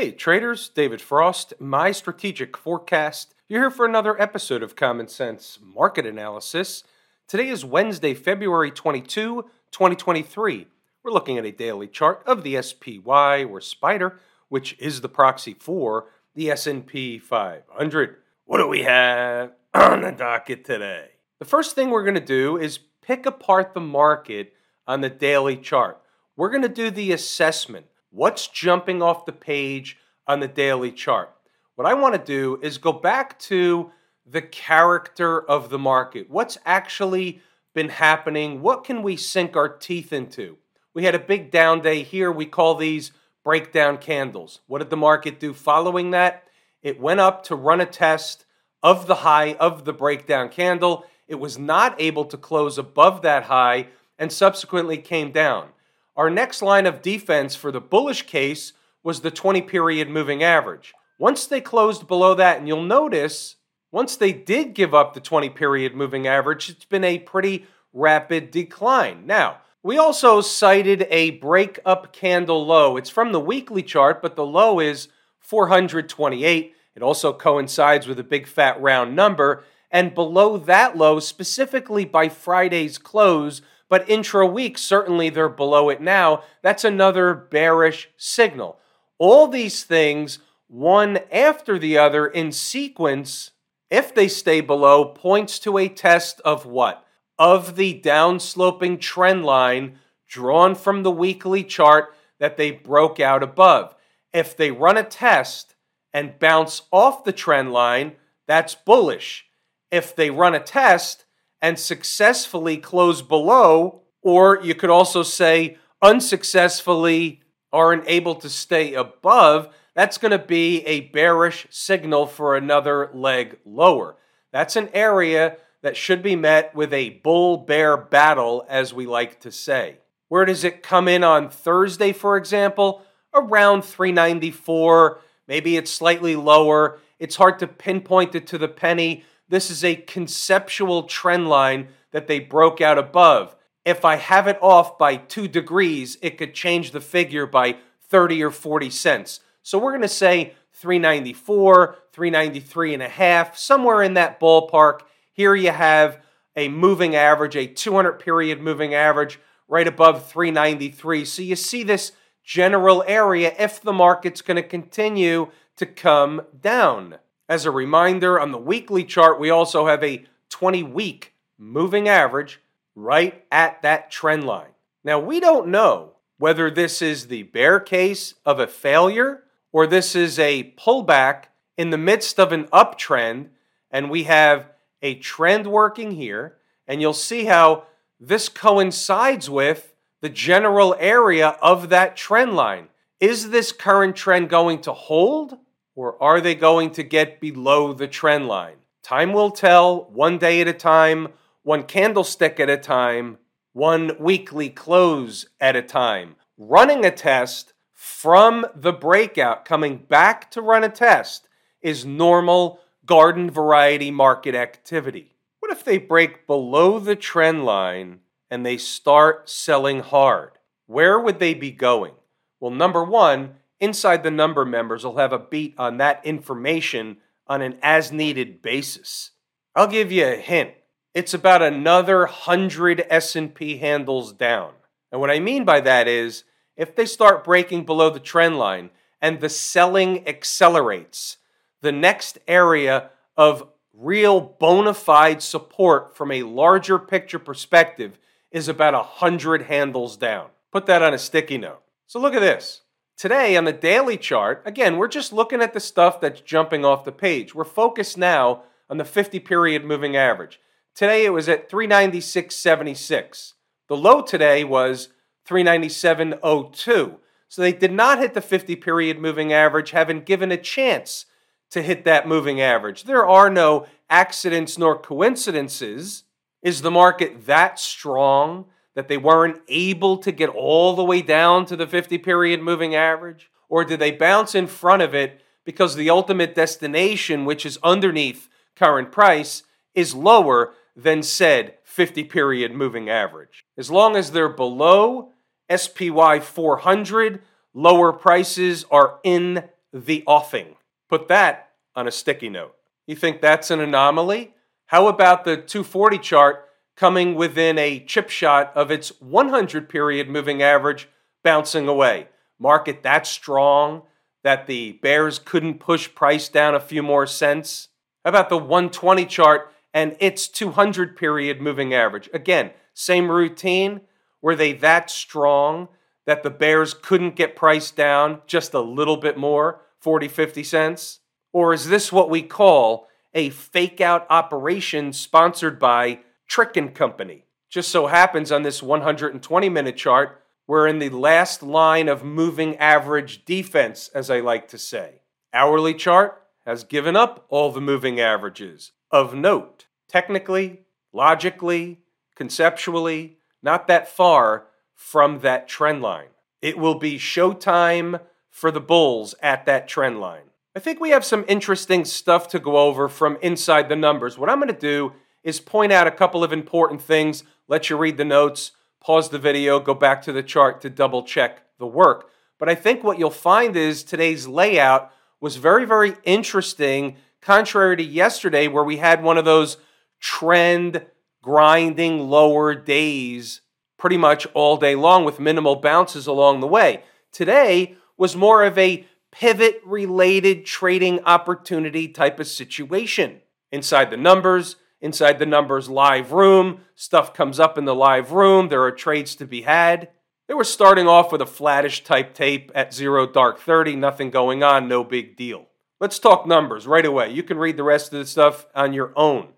Hey, traders, David Frost, my strategic forecast. You're here for another episode of Common Sense Market Analysis. Today is Wednesday, February 22, 2023. We're looking at a daily chart of the SPY or Spider, which is the proxy for the S&P 500. What do we have on the docket today? The first thing we're going to do is pick apart the market on the daily chart. We're going to do the assessment what's jumping off the page on the daily chart. What I want to do is go back to the character of the market. What's actually been happening? What can we sink our teeth into? We had a big down day here. We call these breakdown candles. What did the market do following that? It went up to run a test of the high of the breakdown candle. It was not able to close above that high and subsequently came down. Our next line of defense for the bullish case was the 20 period moving average. Once they closed below that, and you'll notice, once they did give up the 20 period moving average, it's been a pretty rapid decline. Now, we also cited a break up candle low. It's from the weekly chart, but the low is 428. It also coincides with a big fat round number. And below that low, specifically by Friday's close, but intra week, certainly they're below it now. That's another bearish signal. All these things, one after the other in sequence, if they stay below, points to a test of what? Of the downsloping trend line drawn from the weekly chart that they broke out above. If they run a test and bounce off the trend line, that's bullish. If they run a test and successfully close below, or you could also say unsuccessfully aren't able to stay above, that's going to be a bearish signal for another leg lower. That's an area that should be met with a bull bear battle, as we like to say. Where does it come in on Thursday, for example? Around 394. Maybe it's slightly lower. It's hard to pinpoint it to the penny this is a conceptual trend line that they broke out above. If I have it off by two degrees, it could change the figure by 30 or 40 cents. So we're going to say 394, 393 and a half, somewhere in that ballpark. Here you have a moving average, a 200 period moving average right above 393. So you see this general area if the market's going to continue to come down. As a reminder, on the weekly chart, we also have a 20 week moving average right at that trend line. Now, we don't know whether this is the bear case of a failure or this is a pullback in the midst of an uptrend, and we have a trend working here, and you'll see how this coincides with the general area of that trend line. Is this current trend going to hold or are they going to get below the trend line? Time will tell, one day at a time, one candlestick at a time, one weekly close at a time. Running a test from the breakout, coming back to run a test, is normal garden variety market activity. What if they break below the trend line and they start selling hard? Where would they be going? Well, number one, Inside the number members will have a beat on that information on an as needed basis. I'll give you a hint. It's about another 100 S&P handles down. And what I mean by that is if they start breaking below the trend line and the selling accelerates, the next area of real bona fide support from a larger picture perspective is about 100 handles down. Put that on a sticky note. So look at this. Today on the daily chart, again, we're just looking at the stuff that's jumping off the page. We're focused now on the 50 period moving average. Today it was at 396.76. The low today was 397.02. So they did not hit the 50 period moving average, haven't given a chance to hit that moving average. There are no accidents nor coincidences. Is the market that strong that they weren't able to get all the way down to the 50 period moving average? Or did they bounce in front of it because the ultimate destination, which is underneath current price, is lower than said 50 period moving average? As long as they're below SPY 400, lower prices are in the offing. Put that on a sticky note. You think that's an anomaly? How about the 240 chart coming within a chip shot of its 100 period moving average bouncing away? Market that strong that the bears couldn't push price down a few more cents? How about the 120 chart and its 200 period moving average? Again, same routine. Were they that strong that the bears couldn't get priced down just a little bit more, 40, 50 cents? Or is this what we call a fake out operation sponsored by Trick and Company? Just so happens on this 120 minute chart, we're in the last line of moving average defense, as I like to say. Hourly chart has given up all the moving averages. Of note, technically, logically, conceptually, not that far from that trend line. It will be showtime for the Bulls at that trend line. I think we have some interesting stuff to go over from inside the numbers. What I'm going to do is point out a couple of important things, let you read the notes, pause the video, go back to the chart to double check the work. But I think what you'll find is today's layout was very, very interesting, contrary to yesterday, where we had one of those trend grinding lower days pretty much all day long with minimal bounces along the way. Today was more of a pivot related trading opportunity type of situation. Inside the numbers, inside the numbers live room. Stuff comes up in the live room. There are trades to be had. They were starting off with a flattish type tape at zero dark 30, nothing going on, no big deal. Let's talk numbers right away. You can read the rest of the stuff on your own.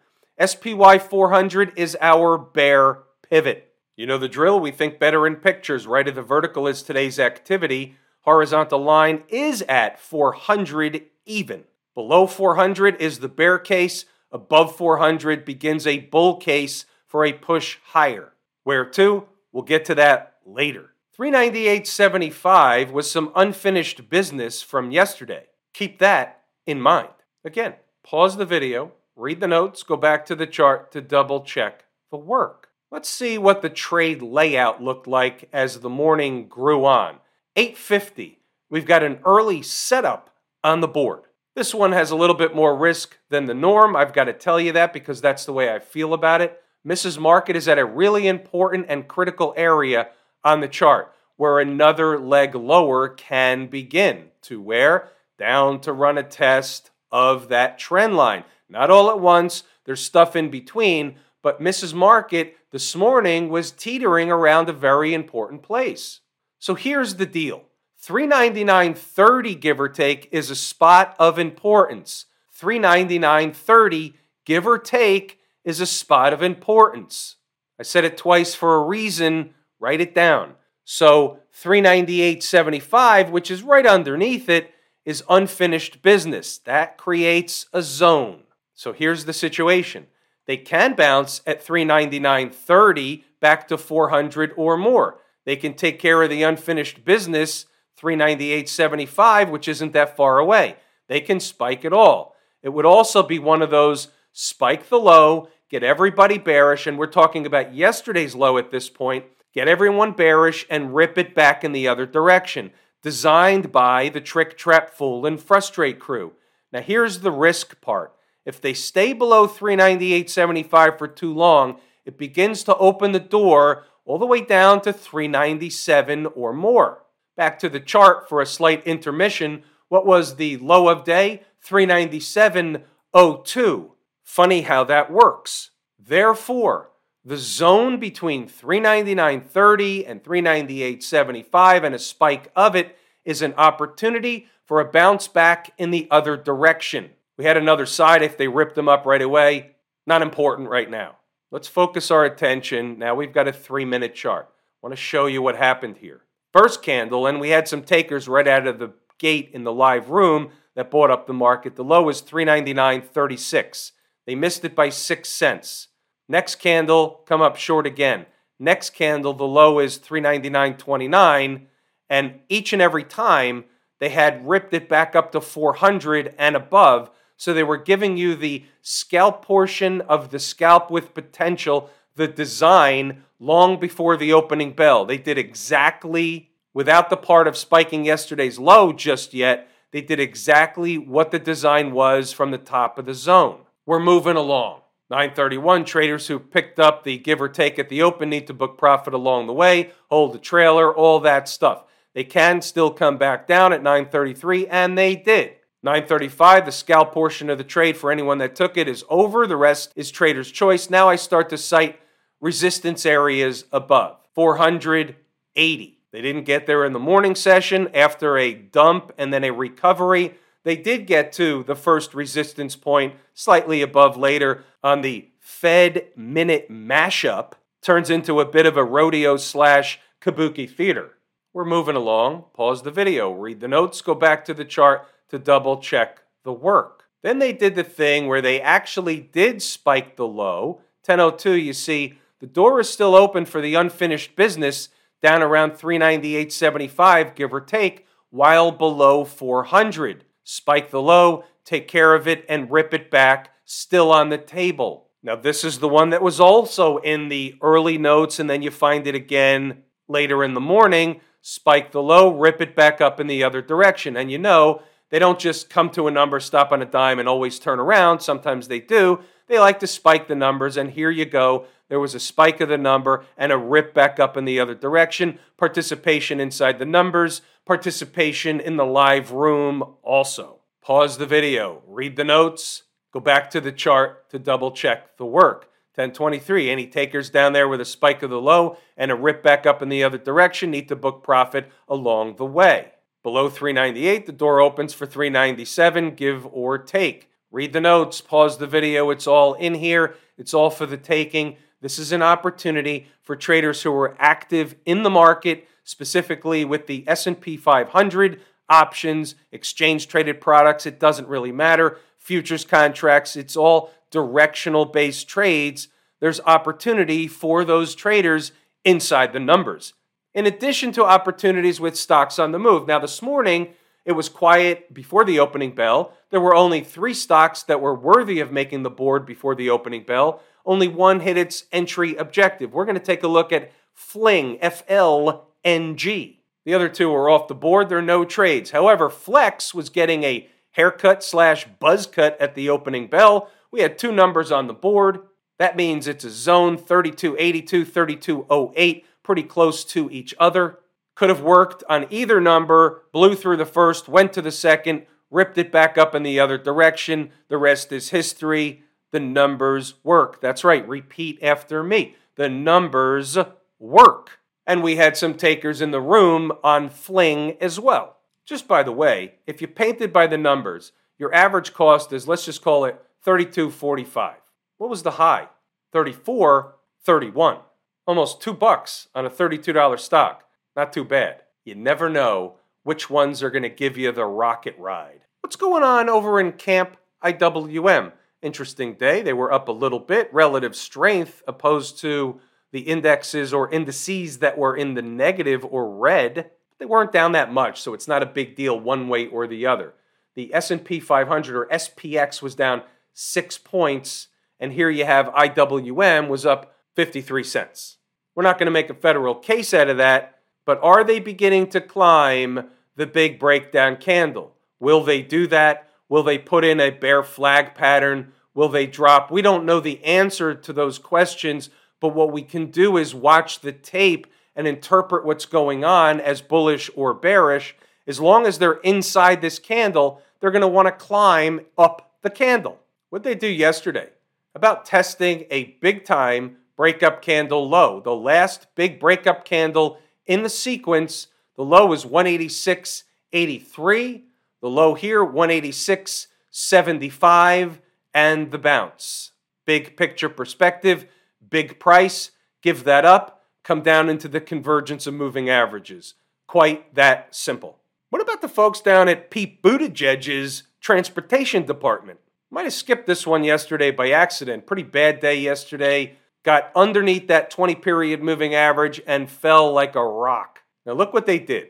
SPY 400 is our bear pivot. You know the drill. We think better in pictures. Right of the vertical is today's activity. Horizontal line is at 400 even. Below 400 is the bear case. Above 400 begins a bull case for a push higher. Where to? We'll get to that later. 398.75 was some unfinished business from yesterday. Keep that in mind. Again, pause the video, read the notes, go back to the chart to double check the work. Let's see what the trade layout looked like as the morning grew on. 850, we've got an early setup on the board. This one has a little bit more risk than the norm. I've got to tell you that because that's the way I feel about it. Mrs. Market is at a really important and critical area on the chart where another leg lower can begin to where down to run a test of that trend line. Not all at once, there's stuff in between, but Mrs. Market this morning was teetering around a very important place. So here's the deal 399.30 give or take is a spot of importance. 399.30 give or take is a spot of importance. I said it twice for a reason, write it down. So 398.75, which is right underneath it, is unfinished business. That creates a zone. So here's the situation. They can bounce at 399.30 back to 400 or more. They can take care of the unfinished business 398.75, which isn't that far away. They can spike it all. It would also be one of those spike the low, get everybody bearish, and we're talking about yesterday's low at this point, get everyone bearish and rip it back in the other direction, designed by the trick, trap, fool, and frustrate crew. Now, here's the risk part. If they stay below 398.75 for too long, it begins to open the door all the way down to 397 or more. Back to the chart for a slight intermission. What was the low of day? 397.02. Funny how that works. Therefore, the zone between 399.30 and 398.75 and a spike of it is an opportunity for a bounce back in the other direction. We had another side if they ripped them up right away. Not important right now. Let's focus our attention. Now we've got a three minute chart. I want to show you what happened here first candle, and we had some takers right out of the gate in the live room that bought up the market. The low was 399.36. They missed it by 6 cents. Next candle, come up short again. Next candle, the low is 399.29, and each and every time they had ripped it back up to 400 and above. So they were giving you the scalp portion of the scalp with potential the design long before the opening bell. They did exactly, without the part of spiking yesterday's low just yet, They did exactly what the design was from the top of the zone. We're moving along. 931 traders who picked up the give or take at the open need to book profit along the way, hold the trailer, all that stuff. They can still come back down at 933 and they did. 935 the scalp portion of the trade for anyone that took it is over. The rest is trader's choice. Now I start to cite resistance areas above. 480. They didn't get there in the morning session after a dump and then a recovery. They did get to the first resistance point slightly above later on the Fed minute mashup. Turns into a bit of a rodeo slash kabuki theater. We're moving along. Pause the video, read the notes, go back to the chart to double check the work. Then they did the thing where they actually did spike the low. 1002, you see, the door is still open for the unfinished business down around 398.75, give or take, while below 400. Spike the low, take care of it, and rip it back, still on the table. Now, this is the one that was also in the early notes, and then you find it again later in the morning. Spike the low, rip it back up in the other direction. And you know, they don't just come to a number, stop on a dime, and always turn around. Sometimes they do. They like to spike the numbers, and here you go. There was a spike of the number and a rip back up in the other direction. Participation inside the numbers, participation in the live room also. Pause the video, read the notes, go back to the chart to double check the work. 1023, any takers down there with a spike of the low and a rip back up in the other direction need to book profit along the way. Below 398, the door opens for 397, give or take. Read the notes, pause the video, it's all in here, it's all for the taking. This is an opportunity for traders who are active in the market, specifically with the S&P 500 options, exchange traded products, it doesn't really matter, futures contracts, it's all directional based trades. There's opportunity for those traders inside the numbers. In addition to opportunities with stocks on the move. Now this morning, it was quiet before the opening bell. There were only three stocks that were worthy of making the board before the opening bell. Only one hit its entry objective. We're going to take a look at Fling, F L N G. The other two are off the board. There are no trades. However, Flex was getting a haircut slash buzz cut at the opening bell. We had two numbers on the board. That means it's a zone 3282, 3208, pretty close to each other could have worked on either number, blew through the first, went to the second, ripped it back up in the other direction. The rest is history. The numbers work. That's right. Repeat after me. The numbers work. And we had some takers in the room on Fling as well. Just by the way, if you painted by the numbers, your average cost is let's just call it 32.45. What was the high? 34.31. Almost 2 bucks on a $32 stock. Not too bad. You never know which ones are going to give you the rocket ride. What's going on over in Camp IWM? Interesting day. They were up a little bit, relative strength, opposed to the indexes or indices that were in the negative or red. They weren't down that much, so it's not a big deal one way or the other. The S&P 500 or SPX was down 6 points, and here you have IWM was up 53 cents. We're not going to make a federal case out of that, but are they beginning to climb the big breakdown candle? Will they do that? Will they put in a bear flag pattern? Will they drop? We don't know the answer to those questions, but what we can do is watch the tape and interpret what's going on as bullish or bearish. As long as they're inside this candle, they're going to want to climb up the candle. What they do yesterday about testing a big time breakup candle low, the last big breakup candle in the sequence. The low is 186.83. The low here, 186.75. And the bounce. Big picture perspective, big price. Give that up. Come down into the convergence of moving averages. Quite that simple. What about the folks down at Pete Buttigieg's transportation department? Might have skipped this one yesterday by accident. Pretty bad day yesterday got underneath that 20 period moving average and fell like a rock. Now, look what they did.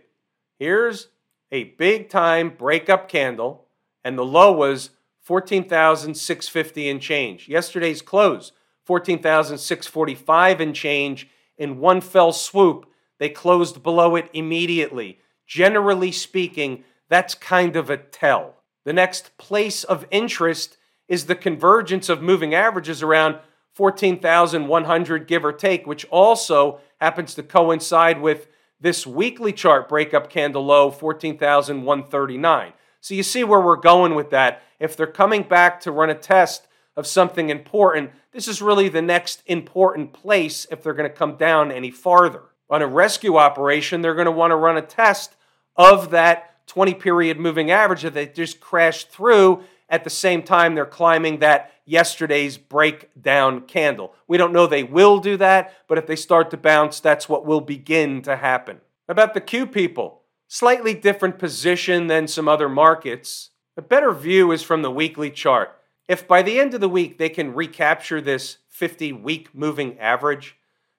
Here's a big time breakup candle, and the low was 14,650 and change. Yesterday's close, 14,645 and change. In one fell swoop, they closed below it immediately. Generally speaking, that's kind of a tell. The next place of interest is the convergence of moving averages around 14,100, give or take, which also happens to coincide with this weekly chart breakup candle low, 14,139. So you see where we're going with that. If they're coming back to run a test of something important, this is really the next important place if they're going to come down any farther. On a rescue operation, they're going to want to run a test of that 20 period moving average that they just crashed through at the same time they're climbing that yesterday's breakdown candle. We don't know they will do that, but if they start to bounce, that's what will begin to happen. About the Q people, slightly different position than some other markets. A better view is from the weekly chart. If by the end of the week they can recapture this 50 week moving average,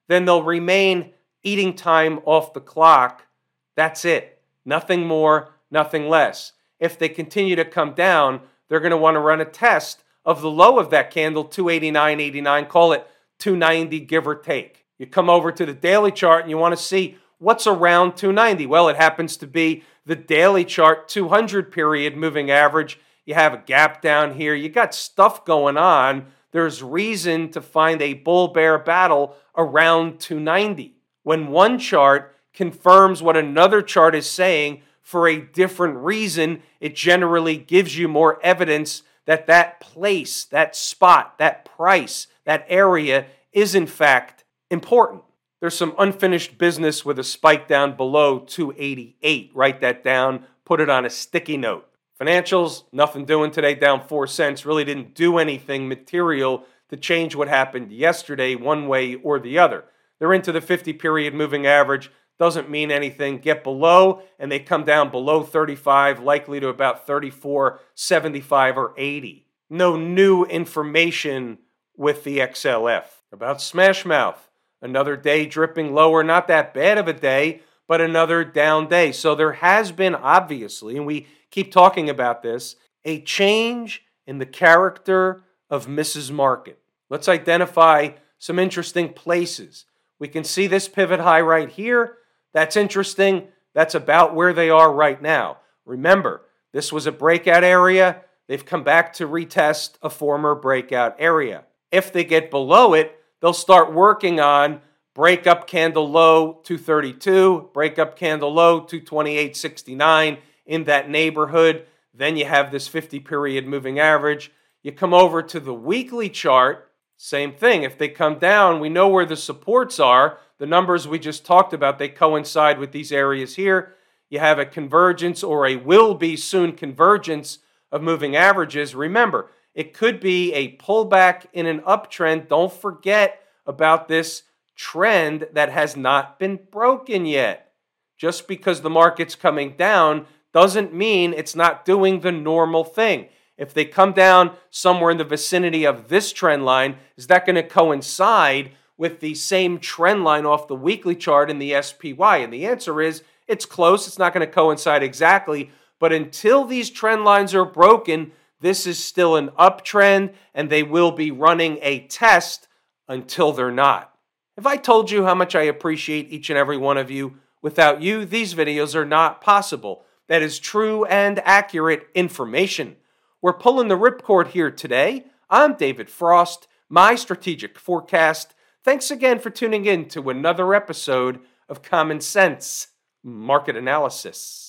then they'll remain eating time off the clock. That's it. Nothing more, nothing less. If they continue to come down, they're going to want to run a test of the low of that candle, 289.89, call it 290, give or take. You come over to the daily chart and you want to see what's around 290. Well, it happens to be the daily chart 200 period moving average. You have a gap down here. You got stuff going on. There's reason to find a bull bear battle around 290. When one chart confirms what another chart is saying, for a different reason, it generally gives you more evidence that that place, that spot, that price, that area is in fact important. There's some unfinished business with a spike down below 288. Write that down, put it on a sticky note. Financials, nothing doing today, down 4 cents. Really didn't do anything material to change what happened yesterday, one way or the other. They're into the 50 period moving average doesn't mean anything. Get below, and they come down below 35, likely to about 34, 75, or 80. No new information with the XLF. About Smashmouth, another day dripping lower, not that bad of a day, but another down day. So there has been, obviously, and we keep talking about this, a change in the character of Mrs. Market. Let's identify some interesting places. We can see this pivot high right here. That's interesting. That's about where they are right now. Remember, this was a breakout area. They've come back to retest a former breakout area. If they get below it, they'll start working on breakup candle low 232, breakup candle low 228.69 in that neighborhood. Then you have this 50 period moving average. You come over to the weekly chart, same thing. If they come down, we know where the supports are. The numbers we just talked about, they coincide with these areas here. You have a convergence or a will be soon convergence of moving averages. Remember, it could be a pullback in an uptrend. Don't forget about this trend that has not been broken yet. Just because the market's coming down doesn't mean it's not doing the normal thing. If they come down somewhere in the vicinity of this trend line, is that going to coincide with the same trend line off the weekly chart in the SPY? And the answer is it's close. It's not going to coincide exactly. But until these trend lines are broken, this is still an uptrend and they will be running a test until they're not. If I told you how much I appreciate each and every one of you, without you, these videos are not possible. That is true and accurate information. We're pulling the ripcord here today. I'm David Frost, my strategic forecast Thanks again for tuning in to another episode of Common Sense Market Analysis.